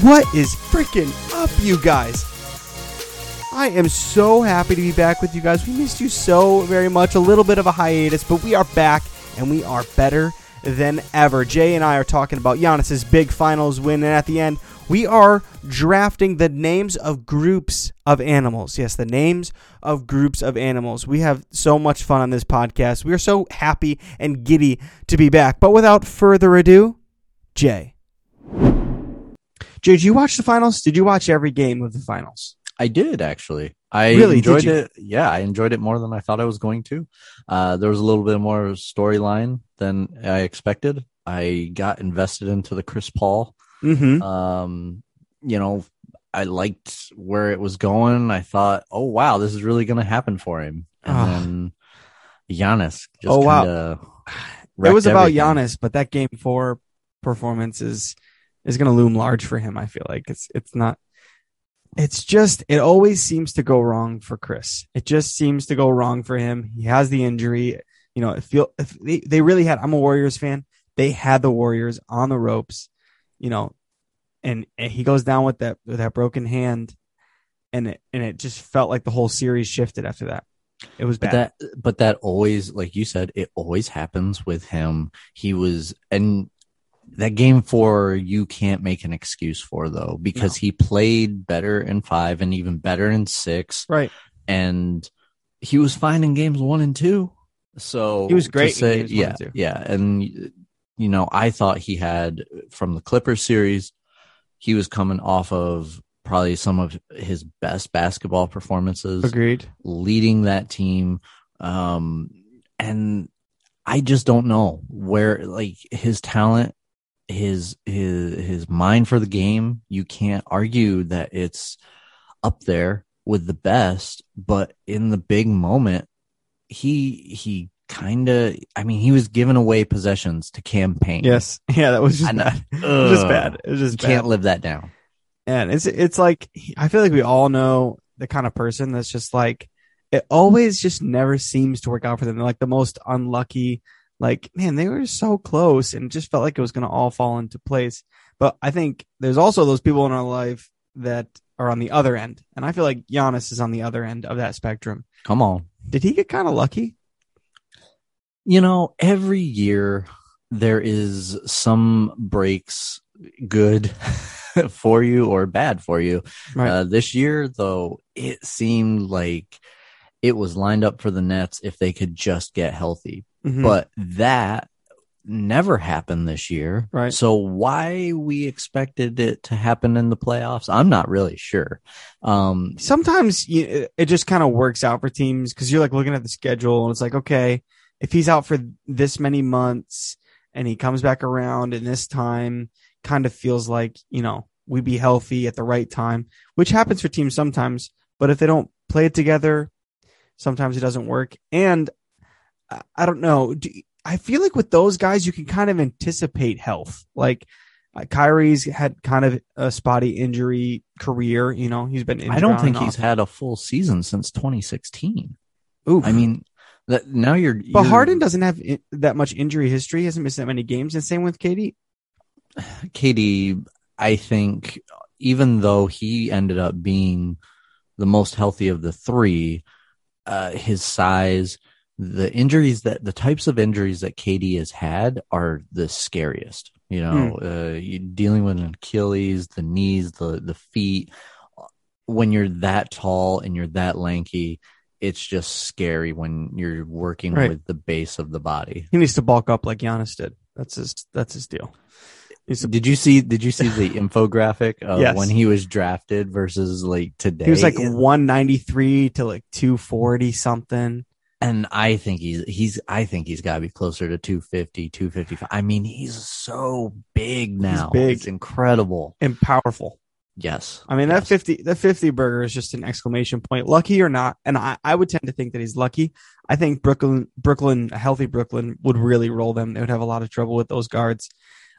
What is freaking up, you guys? I am so happy to be back with you guys. We missed you so very much. A little bit of a hiatus, but we are back and we are better than ever. Jay and I are talking about Giannis's big finals win, and at the end, we are drafting the names of groups of animals. Yes, the names of groups of animals. We have so much fun on this podcast. We are so happy and giddy to be back. But without further ado, Jay. Did you watch the finals? Did you watch every game of the finals? I did actually. I Really? Enjoyed it. Yeah, I enjoyed it more than I thought I was going to. Uh, there was a little bit more storyline than I expected. I got invested into the Chris Paul. Mm-hmm. Um, you know, I liked where it was going. I thought, oh wow, this is really going to happen for him. And Ah. then Giannis just Oh, wow. It was about everything. Giannis, but that game four performance is is going to loom large for him. I feel like it's it's not. It's just it always seems to go wrong for Chris. It just seems to go wrong for him. He has the injury. You know, it feel if they, they really had. I'm a Warriors fan. They had the Warriors on the ropes. You know, and, and he goes down with that with that broken hand, and it and it just felt like the whole series shifted after that. It was But bad. that, but that always, like you said, it always happens with him. He was, and that game four, you can't make an excuse for though, because No. he played better in five and even better in six. right. And he was fine in games one and two. So He was great in say- yeah, yeah. And, you know, I thought he had from the Clippers series, he was coming off of probably some of his best basketball performances Agreed. leading that team. Um, and I just don't know where like his talent, his, his, his mind for the game. You can't argue that it's up there with the best, but in the big moment, he, he kind of, I mean, he was giving away possessions to campaign. Yes. Yeah, that was just bad. It was just bad. It was just bad. can't live that down. And it's it's like I feel like we all know the kind of person that's just like it always just never seems to work out for them. They're like the most unlucky. Like man, they were so close and it just felt like it was going to all fall into place. But I think there's also those people in our life that are on the other end, and I feel like Giannis is on the other end of that spectrum. Come on. Did he get kind of lucky? You know, every year there is some breaks good for you or bad for you. Right. Uh, this year, though, it seemed like it was lined up for the Nets if they could just get healthy. Mhm. But that never happened this year. Right. So why we expected it to happen in the playoffs, I'm not really sure. Um, sometimes you, it- it just kind of works out for teams because you're like looking at the schedule and it's like, okay, if he's out for this many months and he comes back around in this time, kind of feels like, you know, we'd be healthy at the right time, which happens for teams sometimes. But if they don't play it together, sometimes it doesn't work. And I, don't know. Do, I feel like with those guys, you can kind of anticipate health. Like, uh, Kyrie's had kind of a spotty injury career. You know, he's been. Injured I don't think he's had a full season since 2016. Oof. I mean, that now you're. but you're- Harden doesn't have i- that much injury history. He hasn't missed that many games, and same with KD. KD, I think, even though he ended up being the most healthy of the three, uh, his size, the injuries that the types of injuries that KD has had are the scariest. You know, uh, dealing with an Achilles, the knees, the the feet. When you're that tall and you're that lanky, it's just scary when you're working Right. with the base of the body. He needs to bulk up like Giannis did. That's his. That's his deal. Did you see? Did you see the infographic of Yes. when he was drafted versus like today? he was like 193 to like 240 something. And I think he's he's I think he's got to be closer to 250, 255. I mean, he's so big now. big. It's incredible. and powerful. Yes. I mean, that 50, that 50 burger is just an exclamation point. Lucky or not. And I, I would tend to think that he's lucky. I think Brooklyn, Brooklyn, a healthy Brooklyn would really roll them. They would have a lot of trouble with those guards.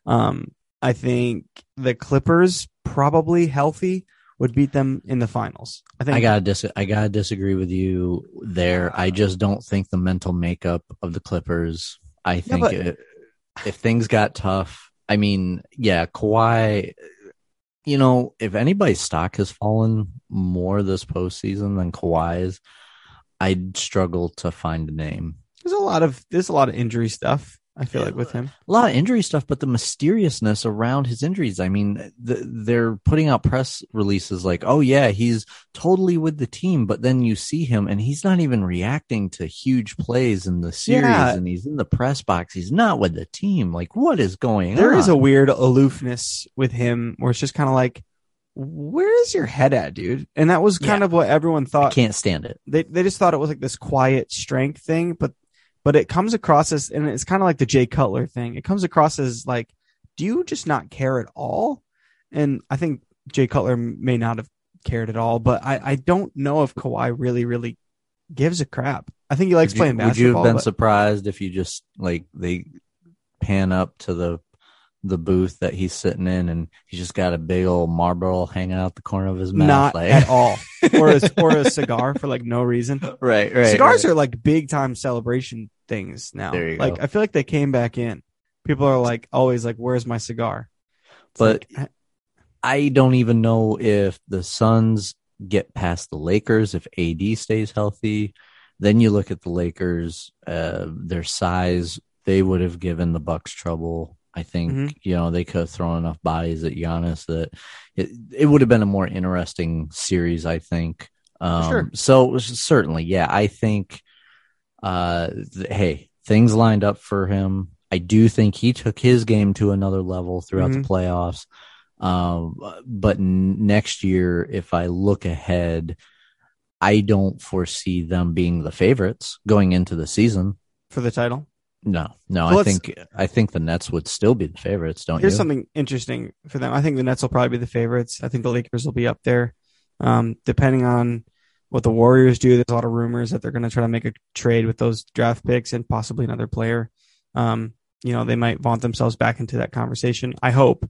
Um, I think the Clippers probably healthy would beat them in the finals. I think I gotta dis- I gotta disagree with you there. I just don't think the mental makeup of the Clippers. I think but- it, if things got tough, I mean, yeah, Kawhi. you know, if anybody's stock has fallen more this postseason than Kawhi's, I'd struggle to find a name. There's a lot of there's a lot of injury stuff. I feel like with him. A lot of injury stuff, but the mysteriousness around his injuries. I mean, the, they're putting out press releases like, "Oh yeah, he's totally with the team," but then you see him and he's not even reacting to huge plays in the series, Yeah. and he's in the press box. He's not with the team. Like, what is going There on? There is a weird aloofness with him where it's just kind of like, where is your head at, dude? And that was kind Yeah. of what everyone I thought. can't stand it. They they just thought it was like this quiet strength thing, but but it comes across as and it's kind of like the Jay Cutler thing. It comes across as like, do you just not care at all? And I think Jay Cutler may not have cared at all, but I I don't know if Kawhi really really gives a crap. I think he likes would you, playing would you have been but- surprised if you just like they pan up to the the booth that he's sitting in and he's just got a big old Marlboro hanging out the corner of his mouth? not like, at all, or a, or a cigar for like no reason. right, right. Cigars right. are like big time celebration things now. There you like go. I feel like they came back in. People are like always like, "Where's my cigar?" It's But- like, I don't even know if the Suns get past the Lakers if AD stays healthy. Then you look at the Lakers, uh, their size, they would have given the Bucks trouble. I think Mhm. you know they could have thrown enough bodies at Giannis that it, it would have been a more interesting series. I think. Um, Sure. So certainly, yeah, I think. Uh, th- hey, things lined up for him. I do think he took his game to another level throughout Mhm. the playoffs. Um, but n- next year, if I look ahead, I don't foresee them being the favorites going into the season. for the title. No, no, So I think I think the Nets would still be the favorites. Don't Here's you? something interesting for them. I think the Nets will probably be the favorites. I think the Lakers will be up there. Um, depending on what the Warriors do, there's a lot of rumors that they're going to try to make a trade with those draft picks and possibly another player. Um, you know, they might vaunt themselves back into that conversation. I hope.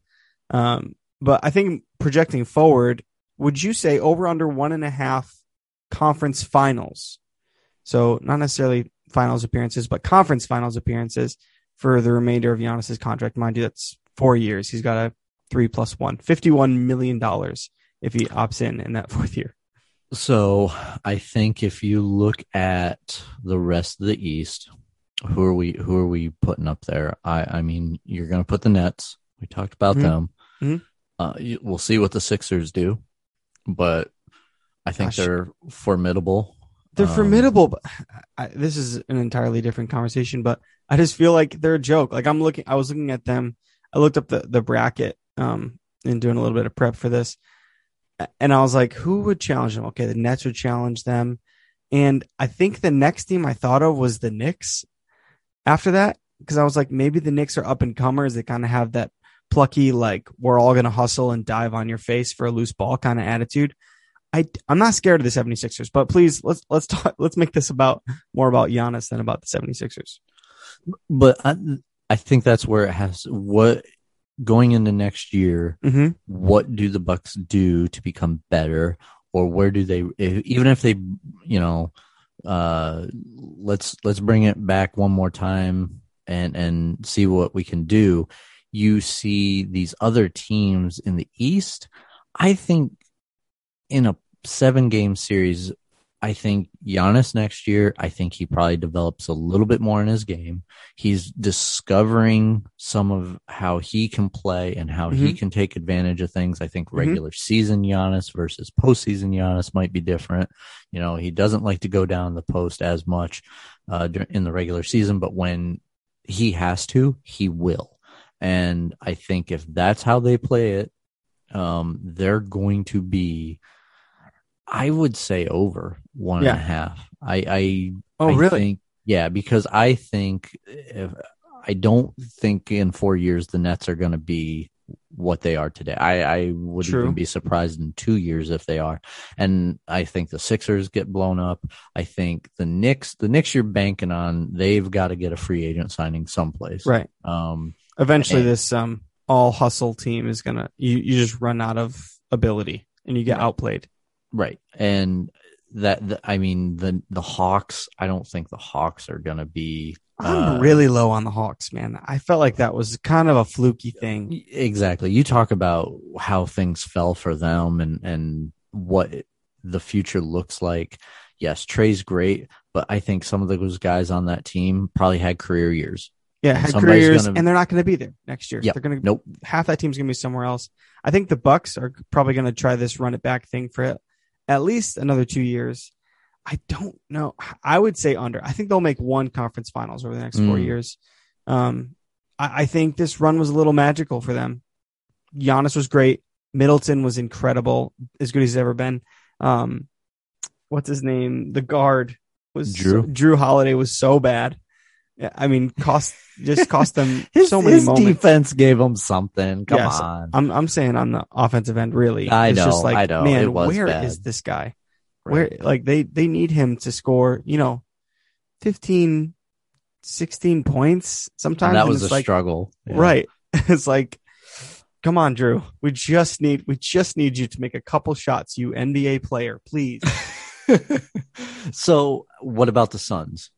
Um, but I think projecting forward, would you say over under one and a half conference finals? So not necessarily finals appearances, but conference finals appearances for the remainder of Giannis's contract. Mind you, that's four years. He's got a three plus one, $51 million if he opts in in that fourth year. So I think if you look at the rest of the East, who are we who are we putting up there? I I mean, you're going to put the Nets. We talked about Mhm. them. Mhm. Uh, you, we'll see what the Sixers do, but I think Gosh. they're formidable. They're Um, formidable, but I, this is an entirely different conversation. But I just feel like they're a joke. Like I'm looking, I was looking at them. I looked up the the bracket, um, and doing a little bit of prep for this, and I was like, who would challenge them? Okay, the Nets would challenge them, and I think the next team I thought of was the Knicks. After that, because I was like, maybe the Knicks are up and comers. They kind of have that plucky, like we're all gonna hustle and dive on your face for a loose ball kind of attitude. I I'm not scared of the 76ers, but please let's let's talk let's make this about more about Giannis than about the 76ers. But I, I think that's where it has what going into next year. Mm-hmm. What do the Bucks do to become better, or where do they? if- Even if they, you know, uh, let's let's bring it back one more time and and see what we can do. You see these other teams in the East. I think in a seven game series, I think Giannis next year, I think he probably develops a little bit more in his game. He's discovering some of how he can play and how he Mhm. can take advantage of things. I think Mhm. regular season Giannis versus postseason Giannis might be different. You know, he doesn't like to go down the post as much uh, in the regular season, but when he has to, he will. And I think if that's how they play it, um, they're going to be, I would say, over one and a half. I, I, Oh, I really? think, yeah, because I think if, I don't think in four years the Nets are going to be what they are today. I, I would True. even be surprised in two years if they are. And I think the Sixers get blown up. I think the Knicks, the Knicks you're banking on, they've got to get a free agent signing someplace. Right. Um, Eventually, And- this um all hustle team is gonna you you just run out of ability and you get Right. outplayed. Right. And that, the, I mean, the, the Hawks, I don't think the Hawks are going to be I'm Uh, really low on the Hawks, man. I felt like that was kind of a fluky thing. Exactly. You talk about how things fell for them and and what the future looks like. Yes, Trae's great, but I think some of those guys on that team probably had career years. Yeah, And had somebody's careers, gonna- and they're not going to be there next year. Yep. They're going to Nope. half that team's going to be somewhere else. I think the Bucks are probably going to try this run it back thing for at least another two years. I don't know. I would say under. I think they'll make one conference finals over the next four Mm. years. Um, I, I think this run was a little magical for them. Giannis was great. Middleton was incredible, as good as he's ever been. Um, what's his name? The guard was Jrue. Jrue Holiday was so bad. Yeah, I mean, cost just cost them His, so many his moments. defense gave him something. Come Yes. on. I'm I'm saying on the offensive end, really. I it's know, just like, I know. man, where is bad. this guy? Right. Where like they they need him to score, you know, 15, 16 points sometimes. And that was a like, struggle. Yeah. Right. It's like, come on, Jrue. We just need we just need you to make a couple shots, you NBA player, please. so, what about the Suns?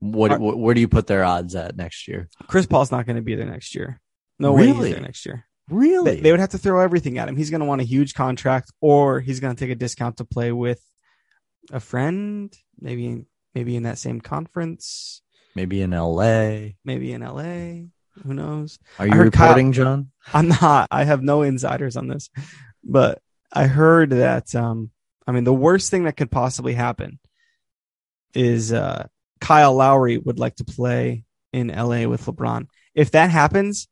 What, Are- wh- where do you put their odds at next year? Chris Paul's not going to be there next year. No way he's Really? there next year. Really? They, they would have to throw everything at him. He's going to want a huge contract, or he's going to take a discount to play with a friend, maybe maybe in that same conference, Maybe in LA. maybe in LA. Who knows? Are you heard Kyle- reporting, John? I'm not. I have no insiders on this, but I heard that. Um, I mean, the worst thing that could possibly happen is uh, Kyle Lowry would like to play in LA with LeBron. If that happens,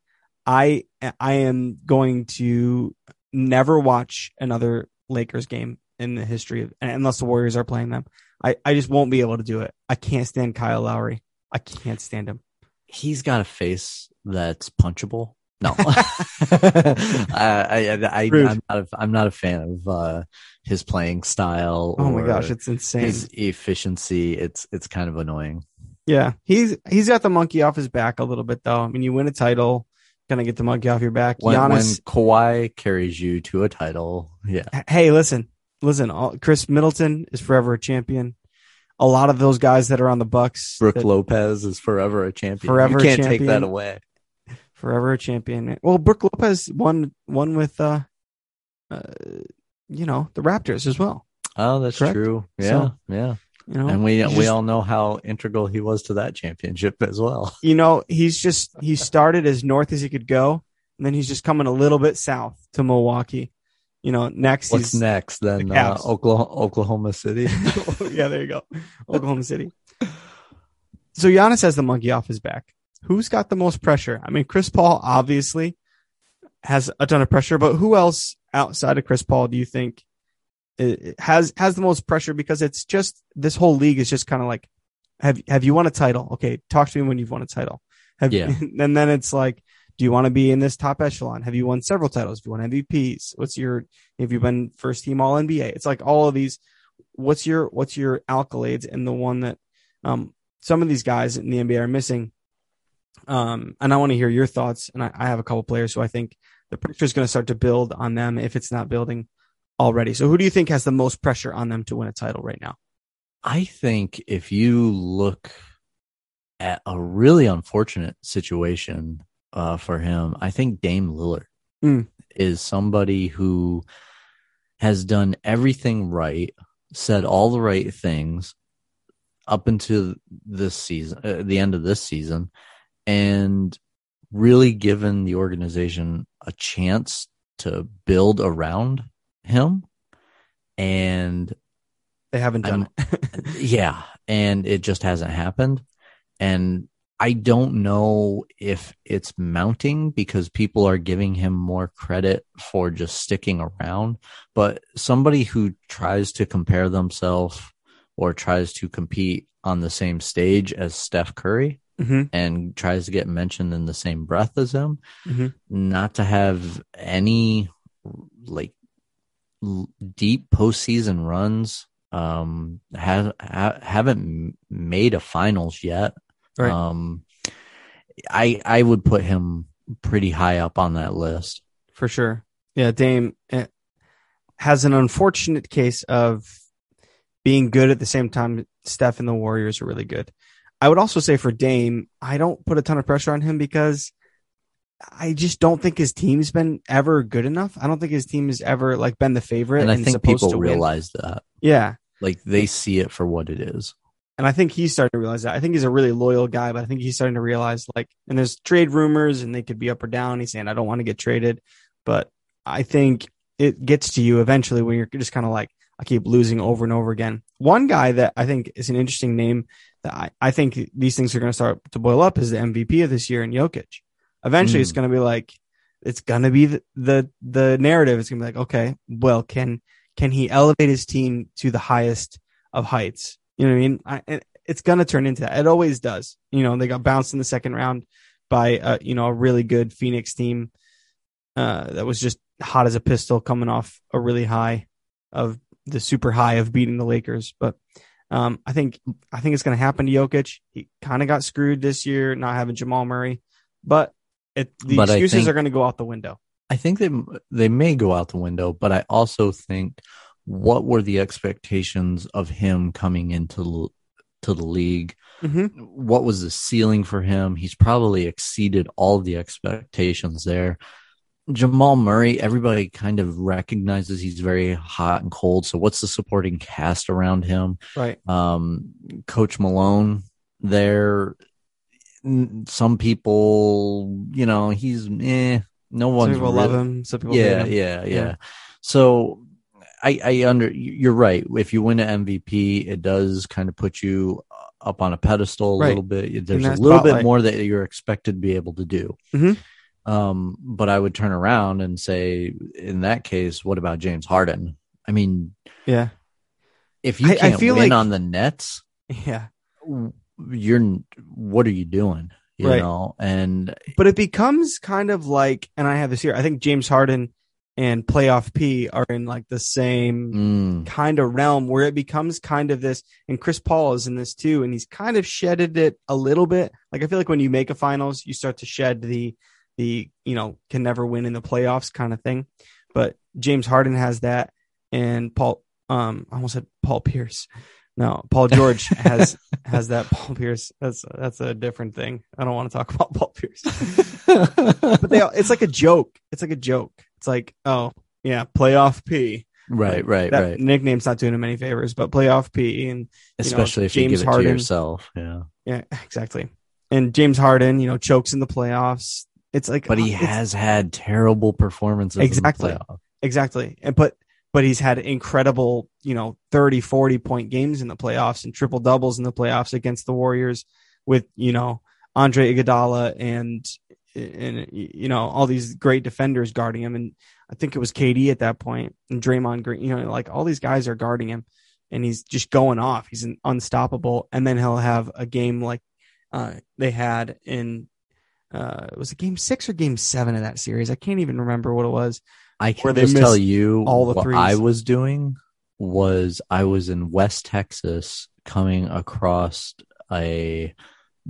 I I am going to never watch another Lakers game in the history of unless the Warriors are playing them. I, I just won't be able to do it. I can't stand Kyle Lowry. I can't stand him. He's got a face that's punchable. No, I, I, I, I'm, not. A, I'm not a fan of uh, his playing style. Oh my gosh, it's insane. his efficiency. It's it's kind of annoying. Yeah, he's he's got the monkey off his back a little bit though. I mean, you win a title, gonna get the monkey off your back. When, when Kawhi carries you to a title, yeah, hey, listen, listen. all- Khris Middleton is forever a champion. A lot of those guys that are on the Bucks, Brook that- Lopez is forever a champion. Forever you can't take that away. Forever a champion. Well, Brook Lopez won won with, uh, uh, you know, the Raptors as well. Oh, that's Correct? true. Yeah, So, yeah. You know, And we we just- all know how integral he was to that championship as well. you know, he's just he started as north as he could go, and then he's just coming a little bit south to Milwaukee. You know, next What's he's next then? the Uh, Oklahoma, Oklahoma City. yeah, there you go. Oklahoma City. So Giannis has the monkey off his back. Who's got the most pressure? I mean, Chris Paul obviously has a ton of pressure, but who else outside of Chris Paul do you think has has the most pressure? Because it's just this whole league is just kind of like, have have you won a title? Okay, talk to me when you've won a title. Have, Yeah. and then it's like, do you want to be in this top echelon? Have you won several titles? Have you won MVPs? What's your have you been first team All NBA? It's like all of these what's your what's your accolades and the one that um some of these guys in the NBA are missing. Um, and I want to hear your thoughts. And I, I have a couple players who I think the pressure is going to start to build on them if it's not building already. So who do you think has the most pressure on them to win a title right now? I think if you look at a really unfortunate situation uh, for him, I think Dame Lillard Mm. is somebody who has done everything right, said all the right things up into this season, uh, the end of this season, and really given the organization a chance to build around him. And They haven't done it. yeah, and it just hasn't happened. And I don't know if it's mounting because people are giving him more credit for just sticking around. But somebody who tries to compare themselves or tries to compete on the same stage as Steph Curry Mhm. and tries to get mentioned in the same breath as him, Mhm. not to have any like deep postseason runs. Um, have ha- haven't made a finals yet. Right. Um, I I would put him pretty high up on that list. for sure. Yeah, Dame eh, has an unfortunate case of being good at the same time Steph and the Warriors are really good. I would also say for Dame, I don't put a ton of pressure on him because I just don't think his team's been ever good enough. I don't think his team has ever like been the favorite. And I and think people win. realize that. Yeah. Like they see it for what it is. And I think he's starting to realize that. I think he's a really loyal guy, but I think he's starting to realize like, and there's trade rumors and they could be up or down. He's saying, I don't want to get traded. But I think it gets to you eventually when you're just kind of like, I keep losing over and over again. One guy that I think is an interesting name I, I think these things are going to start to boil up as the MVP of this year in Jokic. Eventually, it's Mm. going to be like, it's going to be the, the, the narrative. It's going to be like, okay, well, can, can he elevate his team to the highest of heights? You know what I mean? I, and it's going to turn into that. It always does. You know, they got bounced in the second round by, uh, you know, a really good Phoenix team, uh, that was just hot as a pistol coming off a really high of the super high of beating the Lakers. But, um, I think, I think it's going to happen to Jokic. He kind of got screwed this year, not having Jamal Murray, but it, the But excuses think- are going to go out the window. I think they they may go out the window, but I also think what were the expectations of him coming into to the league? Mm-hmm. What was the ceiling for him? He's probably exceeded all the expectations there. Jamal Murray, everybody kind of recognizes he's very hot and cold. So what's the supporting cast around him? Right. um, Coach Malone there. Some people, you know, he's eh. No one's people really- love him. Some people Yeah, him. yeah, yeah, Yeah. So I, I under you're right. If you win an MVP, it does kind of put you up on a pedestal a Right. little bit. There's a little bit more that you're expected to be able to do. Mhm. Um, but I would turn around and say, in that case, what about James Harden? I mean, Yeah. if you I- I can't feel win like- on the Nets, Yeah. you're what are you doing you Right. know and But it becomes kind of like, and I have this here. I think James Harden and Playoff P are in like the same mm, kind of realm where it becomes kind of this. And Chris Paul is in this too, and he's kind of shedded it a little bit. Like I feel like when you make a finals, you start to shed the the you know can never win in the playoffs kind of thing. But James Harden has that, and Paul um I almost said Paul Pierce. No, Paul George has has that. Paul Pierce. That's that's a different thing. I don't want to talk about Paul Pierce. but they it's like a joke. It's like a joke. It's like, oh yeah, playoff P. right right that right nickname's not doing him any favors, but playoff P and especially if you James give it Harden. to yourself yeah yeah, exactly. And James Harden, you know, chokes in the playoffs. It's like, but he has had terrible performances Exactly. in the exactly. And but but he's had incredible, you know, 30, 40 point games in the playoffs and triple doubles in the playoffs against the Warriors with, you know, Andre Iguodala and and you know all these great defenders guarding him and I think it was KD at that point and Draymond Green, you know, like all these guys are guarding him and he's just going off. He's an unstoppable and then he'll have a game like uh they had in uh it was it game 6 or game 7 of that series? I can't even remember what it was. i can they just tell you all the what threes. i was doing was i was in west texas coming across a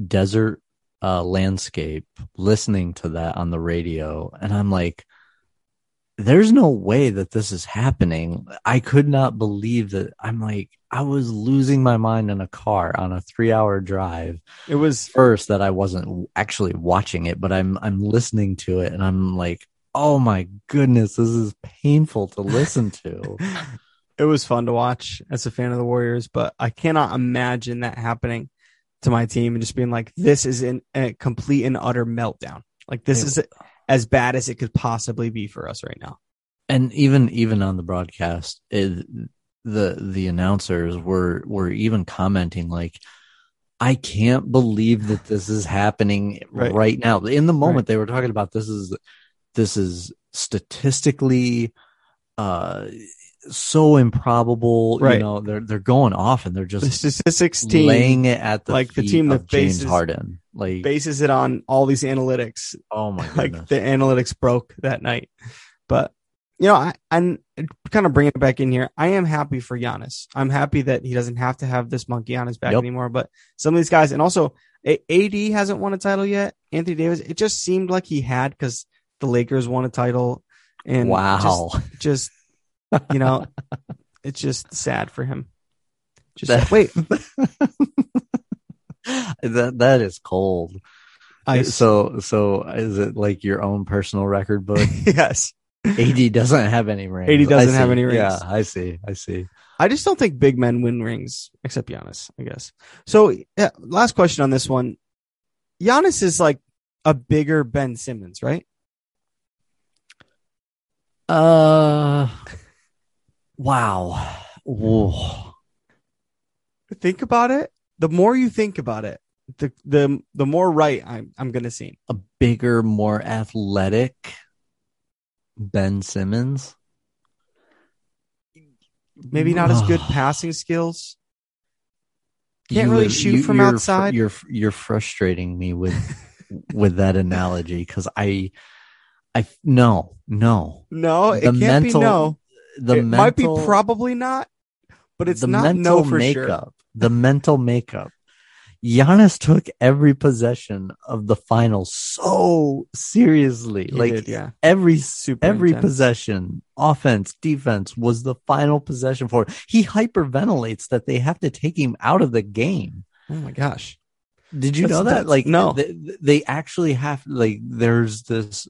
desert uh, landscape listening to that on the radio and i'm like there's no way that this is happening. I could not believe that. I'm like i was losing my mind in a car on a three hour drive It was first that i wasn't actually watching it but i'm i'm listening to it and i'm like oh my goodness this is painful to listen to. It was fun to watch as a fan of the Warriors, but I cannot imagine that happening to my team and just being like, this is in a complete and utter meltdown. Like this It- is as bad as it could possibly be for us right now. and even even on the broadcast it, the the announcers were were even commenting like i can't believe that this is happening Right. right, now in the moment Right. they were talking about this is this is statistically uh so improbable Right. you know they're they're going off and they're The just statistics team laying it at the like the team that of James bases- Harden like bases it on all these analytics. oh my Like the analytics broke that night. But you know, I, I'm kind of bringing it back in here. I am happy for Giannis. I'm happy that he doesn't have to have this monkey on his back Yep. anymore. But some of these guys, and also AD hasn't won a title yet. Anthony Davis, it just seemed like he had because the Lakers won a title. And wow just, just you know, it's just sad for him. Just That- wait, that that is cold. Ice. So so is it like your own personal record book? yes. AD doesn't have any rings. AD doesn't have any rings. Yeah, I see. I see. I just don't think big men win rings, except Giannis, I guess. So, yeah, last question on this one. Giannis is like a bigger Ben Simmons, right? Uh, wow. Whoa. Think about it. The more you think about it, the the the more right I'm I'm gonna seem. A bigger, more athletic Ben Simmons. Maybe not as good passing skills. Can't really shoot from you're, outside. You're you're frustrating me with with that analogy because I I no no No, it The can't mental- be no. The it mental, might be probably not, but it's the not mental no for sure. makeup the mental makeup. Giannis took every possession of the final so seriously. He like did, yeah, every super every intense. possession, offense, defense was the final possession for it. He hyperventilates that they have to take him out of the game. Oh my gosh. Did you That's- know that? Like, no. they, they actually have like there's this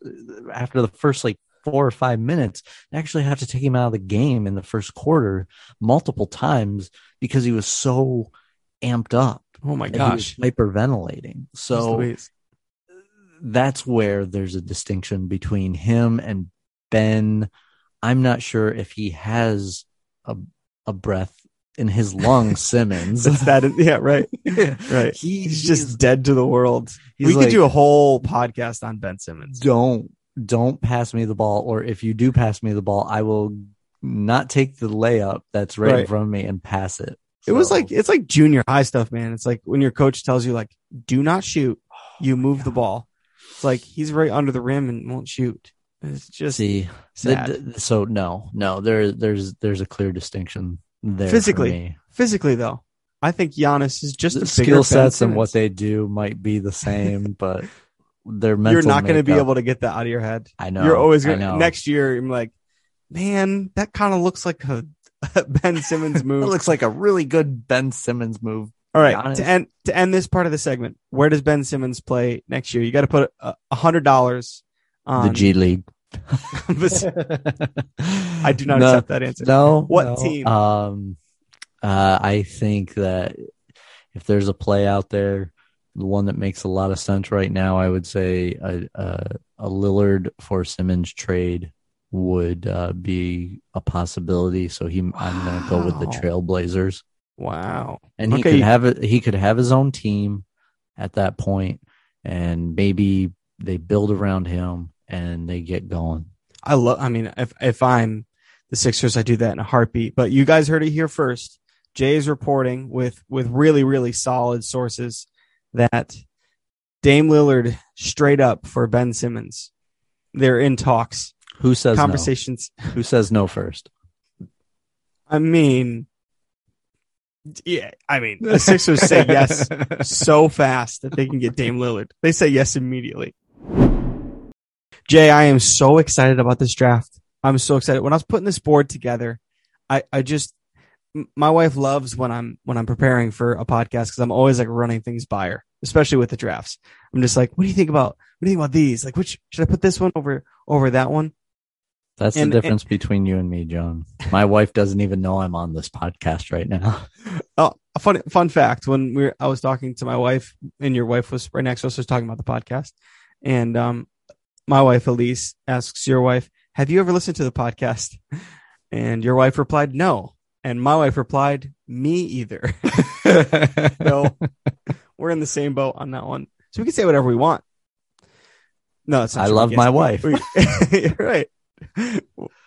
after the first like four or five minutes, they actually have to take him out of the game in the first quarter multiple times because he was so amped up. Oh my and he was gosh. hyperventilating. So that's where there's a distinction between him and Ben. I'm not sure if he has a a breath in his lungs, Simmons. It's that yeah, right. Right. He- He's just dead to the world. we like, could do a whole podcast on Ben Simmons. don't don't pass me the ball, or if you do pass me the ball, I will not take the layup that's right, in front of me and pass it. It was like it's like junior high stuff, man. It's like when your coach tells you like, do not shoot, you oh, move the ball. It's like he's right under the rim and won't shoot. It's just see. sad. so no, no, there there's there's a clear distinction there. Physically. Physically though, I think Giannis is just the a skill sets and what they do might be the same, but their mental You're not going to be able to get that out of your head. I know. You're always going to next year. I'm like, man, that kind of looks like a, a Ben Simmons move. It looks like a really good Ben Simmons move. All right, to end to end this part of the segment, where does Ben Simmons play next year? You got to put a a hundred dollars on the G League. I do not No, accept that answer. No. What no. team? Um, uh, I think that if there's a play out there, the one that makes a lot of sense right now, I would say a a, a Lillard for Simmons trade would uh, be a possibility. So he, I'm going to go with the Trailblazers, Wow. and he Okay. could have it. He could have his own team at that point, and maybe they build around him and they get going. I love. I mean, if if I'm the Sixers, I do that in a heartbeat. But you guys heard it here first. Jay is reporting with with really really solid sources that Dame Lillard straight up for Ben Simmons. They're in talks, Who says conversations. no? Who says no first? I mean, yeah. I mean, the Sixers say yes so fast that they can get Dame Lillard. They say yes immediately. Jay, I am so excited about this draft. I'm so excited. When I was putting this board together, I, I just, my wife loves when I'm, when I'm preparing for a podcast because I'm always like running things by her, especially with the drafts. I'm just like, what do you think about, what do you think about these? Like, which, should I put this one over, over that one? That's And- the difference between you and me, John. My wife doesn't even know I'm on this podcast right now. Oh, a fun fun fact. When we were, I was talking to my wife, and your wife was right next to us, was talking about the podcast, and um, my wife Elise asks your wife, "Have you ever listened to the podcast?" And your wife replied, "No," and my wife replied, "Me either." no, we're in the same boat on that one, so we can say whatever we want. No, it's I. Love my wife. we- right.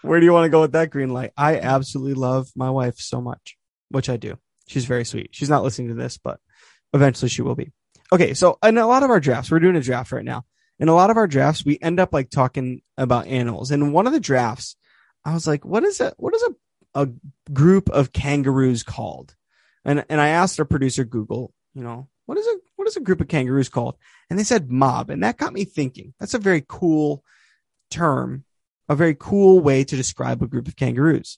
Where do you want to go with that green light? I absolutely love my wife so much, which I do. She's very sweet. She's not listening to this, but eventually she will be. Okay. So in a lot of our drafts, we're doing a draft right now. In a lot of our drafts, we end up like talking about animals. And one of the drafts, I was like, what is it? What is a, a group of kangaroos called? And, and I asked our producer Google, you know, what is a, what is a group of kangaroos called? And they said mob. And that got me thinking. That's a very cool term, a very cool way to describe a group of kangaroos.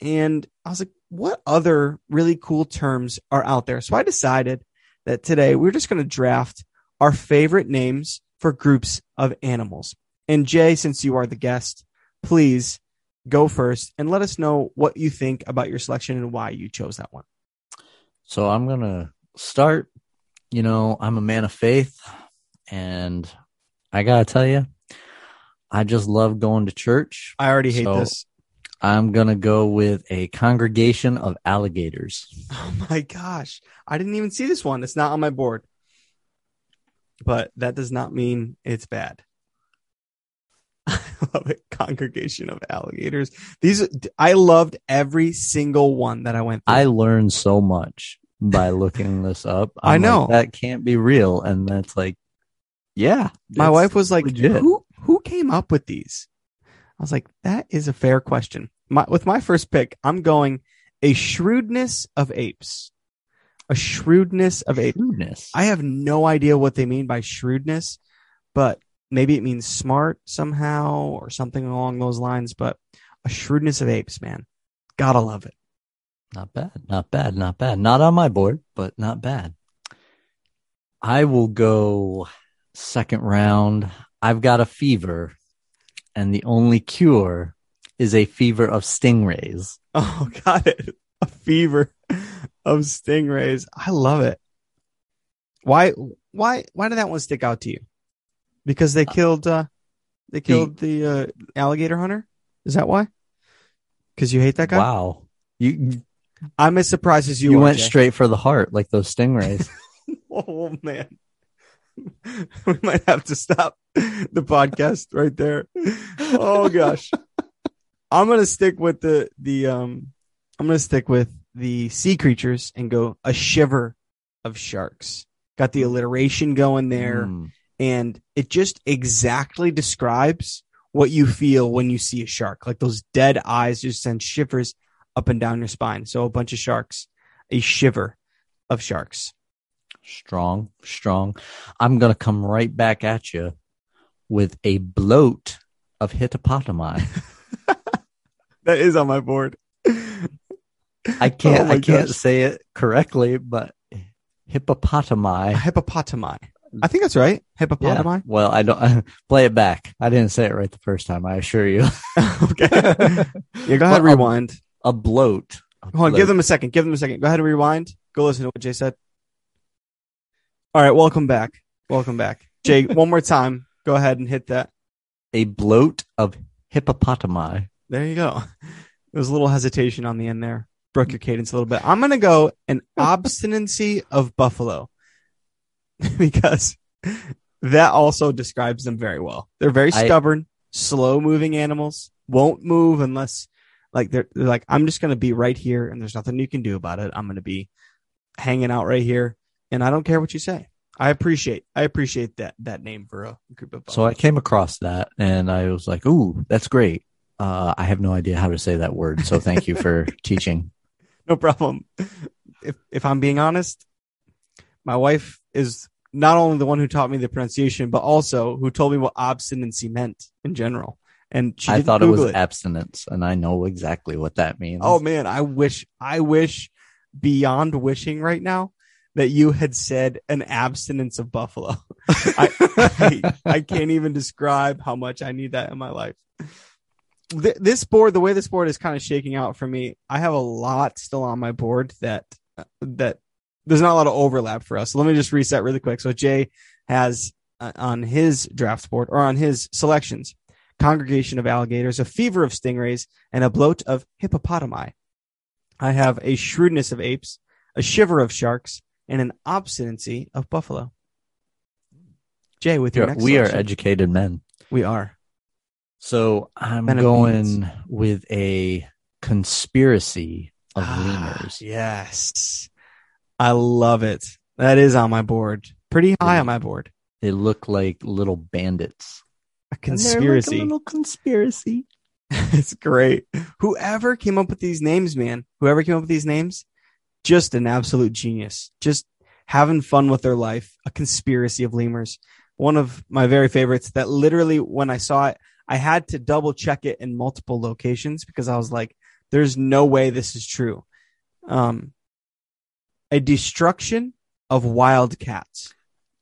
And I was like, what other really cool terms are out there? So I decided that today we're just going to draft our favorite names for groups of animals. And Jay, since you are the guest, please go first and let us know what you think about your selection and why you chose that one. So I'm going to start. You know, I'm a man of faith, and I got to tell you, I just love going to church. I already hate So- this. I'm going to go with a congregation of alligators. Oh my gosh. I didn't even see this one. It's not on my board. But that does not mean it's bad. I love it. Congregation of alligators. These I loved every single one that I went through. I learned so much by looking this up. I I'm like, know. that can't be real. And that's like, yeah. my wife was like, legit. "Who who came up with these?" I was like, "That is a fair question." My, with my first pick, I'm going a shrewdness of apes. A shrewdness of apes. Shrewdness. I have no idea what they mean by shrewdness, but maybe it means smart somehow or something along those lines. But a shrewdness of apes, man, gotta love it. Not bad. Not bad. Not bad. Not on my board, but not bad. I will go second round. I've got a fever, and the only cure is a fever of stingrays. Oh, got it. A fever of stingrays. I love it. Why? Why? Why did that one stick out to you? Because they killed. uh They killed the uh, alligator hunter. Is that why? Because you hate that guy. Wow. You I'm as surprised as you. you are, went Jay. straight for the heart like those stingrays. Oh man. we might have to stop the podcast right there. Oh gosh. I'm going to stick with the the um I'm to stick with the sea creatures and go a shiver of sharks. Got the alliteration going there Mm. And it just exactly describes what you feel when you see a shark. Like those dead eyes just send shivers up and down your spine. So a bunch of sharks, a shiver of sharks. Strong, strong. I'm gonna come right back at you with a bloat of hippopotami. That is on my board. I can't Oh I can't gosh. say it correctly, but hippopotami. hippopotami. I think that's right. Yeah. Hippopotami. Well, I don't play it back. I didn't say it right the first time. I assure you. okay. Yeah, go ahead. Well, rewind. a bloat. A Hold on. bloat. Give them a second. Give them a second. Go ahead and rewind. Go listen to what Jay said. All right. Welcome back. Welcome back. Jay, one more time. Go ahead and hit that. a bloat of hippopotami. There you go. There was a little hesitation on the end there. Broke your cadence a little bit. I'm going to go an obstinacy of buffalo because that also describes them very well. They're very I- stubborn, slow moving animals, won't move unless like they're, they're like, I'm just going to be right here and there's nothing you can do about it. I'm going to be hanging out right here and I don't care what you say. I appreciate, I appreciate that, that name for a group of So I came across that and I was like, "Ooh, that's great." Uh, I have no idea how to say that word, so thank you for teaching. no problem. If if I'm being honest, my wife is not only the one who taught me the pronunciation, but also who told me what obstinacy meant in general. And she I thought it was Google abstinence, and I know exactly what that means. Oh man, I wish I wish beyond wishing right now that you had said an abstinence of buffalo. I, I I can't even describe how much I need that in my life. Th- This board, the way this board is kind of shaking out for me, I have a lot still on my board that that there's not a lot of overlap for us. So let me just reset really quick. So Jay has uh, on his draft board or on his selections, congregation of alligators, a fever of stingrays, and a bloat of hippopotami. I have a shrewdness of apes, a shiver of sharks, and an obstinacy of buffalo. Jay, with your Yeah, next we are educated men. we are. So I'm Men going with a conspiracy of Ah, lemurs. Yes. I love it. That is on my board. Pretty high on my board. They look like little bandits. A And they're like a conspiracy. little conspiracy. it's great. Whoever came up with these names, man, whoever came up with these names, just an absolute genius. Just having fun with their life. A conspiracy of lemurs. One of my very favorites that literally, when I saw it, I had to double check it in multiple locations because I was like, there's no way this is true. Um, a destruction of wildcats.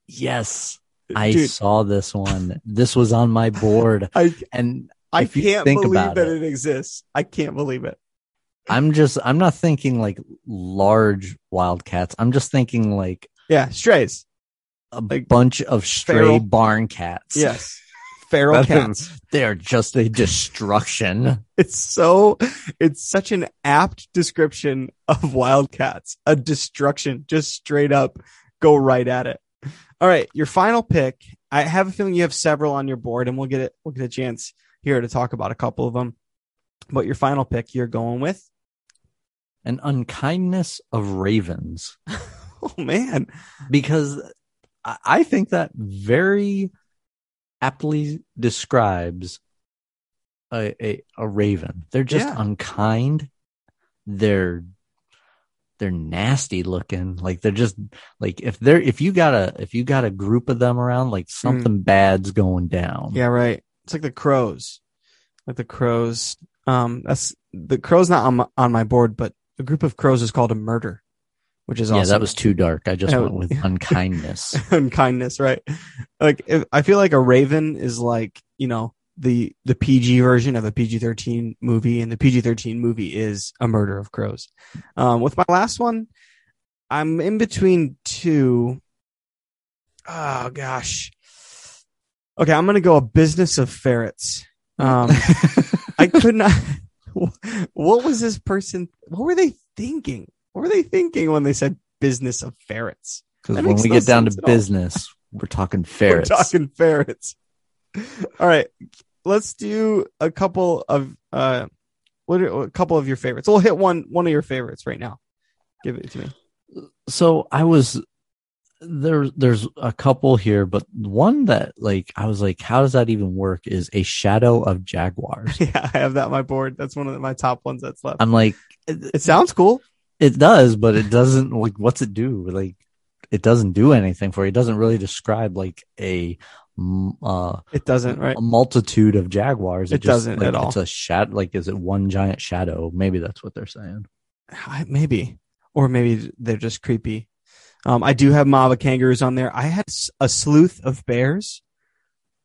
Yes. I Dude, saw this one. This was on my board. I And I can't think believe about that it- it exists. I can't believe it. I'm just I'm not thinking like large wildcats. I'm just thinking like Yeah, strays. a Like bunch of stray feral- barn cats. Yes. Feral That cats. They're just a destruction. It's so it's such an apt description of wildcats. A destruction. Just straight up go right at it. All right, your final pick. I have a feeling you have several on your board, and we'll get it we'll get a chance here to talk about a couple of them. But your final pick you're going with? An unkindness of ravens. Oh man. because I think that very aptly describes a, a, a raven. They're just Yeah. unkind. They're they're nasty looking. Like they're just like if they're if you got a if you got a group of them around, like something bad's going down. Yeah, right. It's like the crows. Like the crows. Um that's the crow's not on my, on my board, but a group of crows is called a murder, which is Yeah, awesome. that was too dark. I just Yeah, went with unkindness. unkindness, right? Like if, I feel like a raven is like you know the the PG version of a PG thirteen movie, and the PG thirteen movie is a murder of crows. Um, with my last one, I'm in between two. Oh gosh. Okay, I'm gonna go a business of ferrets. Um, I could not. What was this person? What were they thinking? What were they thinking when they said business of ferrets? Because when we no get down to business, we're talking ferrets. We're talking ferrets. All right, let's do a couple of uh, what are, a couple of your favorites. We'll hit one one of your favorites right now. Give it to me. so I was there there's a couple here, but one that like I was like, how does that even work? Is a shadow of jaguars. Yeah, I have that on my board. That's one of my top ones that's left. I'm like, it, It sounds cool. It does, but it doesn't like what's it do? Like it doesn't do anything for you. It doesn't really describe like a uh It doesn't, right? a multitude of jaguars. It just, doesn't like, at all. It's a shadow. Like, is it one giant shadow? Maybe that's what they're saying. Maybe, or maybe they're just creepy. Um, I do have Mava kangaroos on there. I had a sleuth of bears.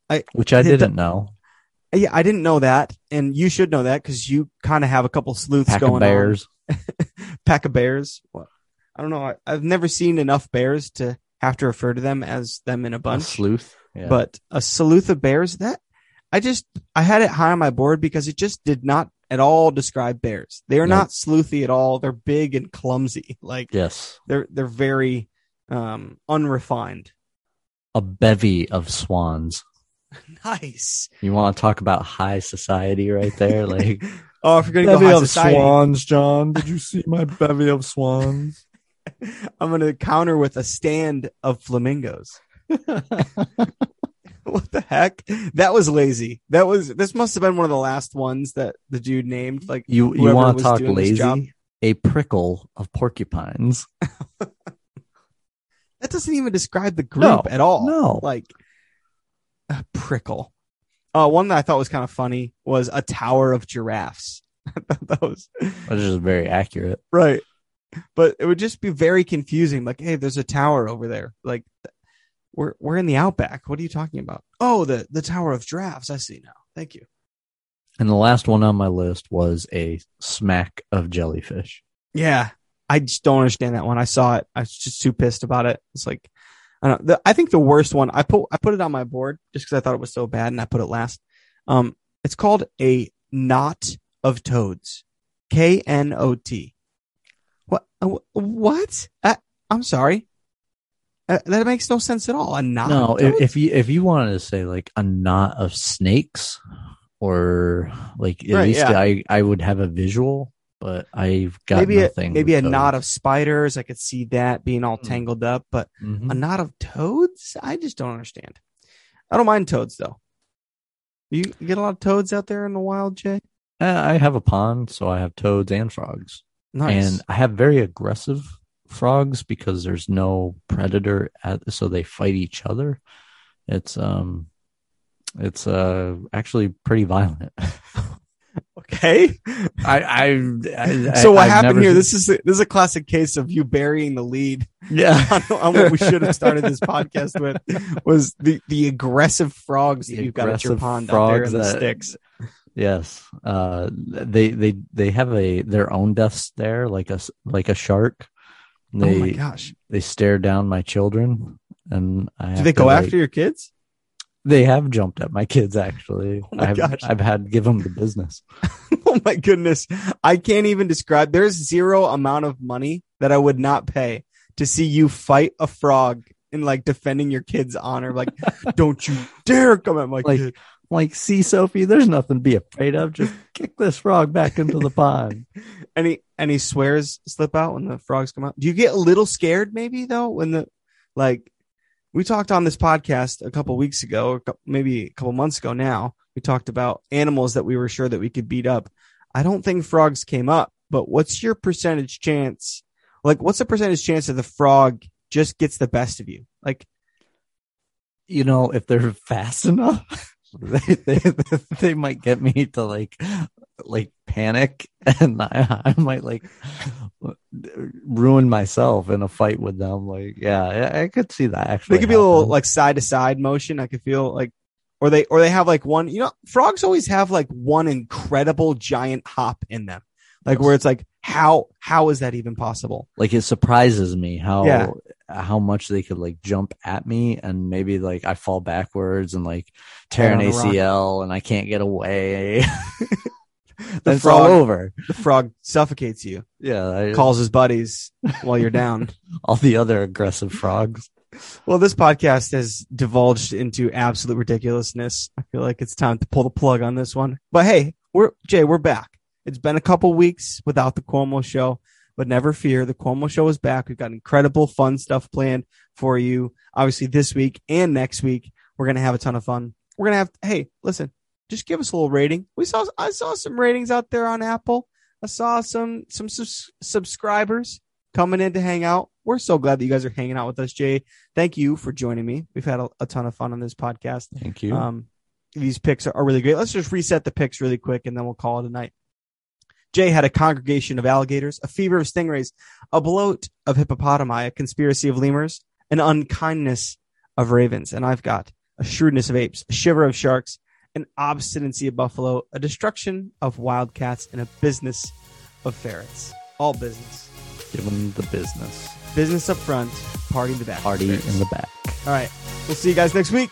I, which I didn't know. Yeah, I didn't know that, and you should know that because you kind of have a couple sleuths Pack going of bears. on. Pack of bears. Well, I don't know. I, I've never seen enough bears to have to refer to them as them in a A bunch. sleuth. Yeah. But a sleuth of bears that I just I had it high on my board because it just did not at all describe bears. They are Nope. not sleuthy at all. They're big and clumsy. Like yes. they're they're very um unrefined. a bevy of swans. Nice. You want to talk about high society right there? Like Oh, if you're gonna go high society, swans, John. Did you see my bevy of swans? I'm gonna counter with a stand of flamingos. What the heck? That was lazy. That was this must have been one of the last ones that the dude named. Like You you want to talk doing this lazy? A prickle of porcupines. that doesn't even describe the group No, at all. no. like a prickle. Uh, one that I thought was kind of funny was a tower of giraffes. That was Which is very accurate. right, but it would just be very confusing. Like, hey, there's a tower over there. Like, we're we're in the outback. What are you talking about? Oh, the the tower of giraffes. I see now. Thank you. And the last one on my list was a smack of jellyfish. Yeah, I just don't understand that one. I saw it. I was just too pissed about it. It's like, I don't. The, I think the worst one. I put I put it on my board just because I thought it was so bad, and I put it last. Um, it's called a knot of toads. K N O T. What? uh, What? I, I'm sorry. Uh, that makes no sense at all. A knot. No, of if, if you if you wanted to say like a knot of snakes, or like at Right, least yeah. I I would have a visual, but I've got maybe a, nothing. maybe a with knot of spiders. I could see that being all Hmm. tangled up, but Mhm. a knot of toads? I just don't understand. I don't mind toads though. You you get a lot of toads out there in the wild, Jay? Uh, I have a pond, so I have toads and frogs, Nice. and I have very aggressive frogs because there's no predator, at, so they fight each other. It's um, it's uh actually pretty violent. Okay. I, I, I so what I've happened here? seen- This is a, this is a classic case of you burying the lead yeah. on, on what we should have started this podcast with was the the aggressive frogs that The you've got at your pond out there in frogs the that- sticks. Yes. Uh, they, they, they have a, their own deaths there, like a, like a shark. They, oh my gosh! they stare down my children and I Do they go like- after your kids? They have jumped at my kids actually. Oh my I've, gosh. I've had to give them the business. oh my goodness. I can't even describe. There's zero amount of money that I would not pay to see you fight a frog in like defending your kid's honor. Like, don't you dare come at my Like- kid. like, see, Sophie, there's nothing to be afraid of. Just kick this frog back into the pond. Any any swears slip out when the frogs come out? Do you get a little scared maybe though when the like we talked on this podcast a couple weeks ago maybe a couple months ago now. We talked about animals that we were sure that we could beat up. I don't think frogs came up, but what's your percentage chance? Like what's the percentage chance that the frog just gets the best of you? Like You know, if they're fast enough, they, they, they might get me to like, like panic and I, I might like ruin myself in a fight with them. Like, yeah, I, I could see that actually. they could be a little like side to side motion. I could feel like, or they, or they have like one, you know, frogs always have like one incredible giant hop in them. Like where it's like, how, how is that even possible? like it surprises me how Yeah. how much they could like jump at me and maybe like I fall backwards and like tear an. ACL and I can't get away. The it's all frog, over. the frog suffocates you, Yeah, I, calls his buddies while you're down. all the other aggressive frogs. Well, this podcast has divulged into absolute ridiculousness. I feel like it's time to pull the plug on this one. But hey, we're Jay, we're back. It's been a couple weeks without the Cuomo show, but never fear, the Cuomo show is back. We've got incredible fun stuff planned for you. Obviously, this week and next week, we're gonna have a ton of fun. We're gonna have hey, listen, just give us a little rating. We saw I saw some ratings out there on Apple. I saw some some subscribers coming in to hang out. We're so glad that you guys are hanging out with us, Jay thank you for joining me. We've had a, a ton of fun on this podcast. Thank you. Um, these picks are, are really great. Let's just reset the picks really quick and then we'll call it a night. Jay had a congregation of alligators, a fever of stingrays, a bloat of hippopotami, a conspiracy of lemurs, an unkindness of ravens. And I've got a shrewdness of apes, a shiver of sharks, an obstinacy of buffalo, a destruction of wildcats, and a business of ferrets. All business. Give them the business. Business up front, party in the back. Party in the back. All right. We'll see you guys next week.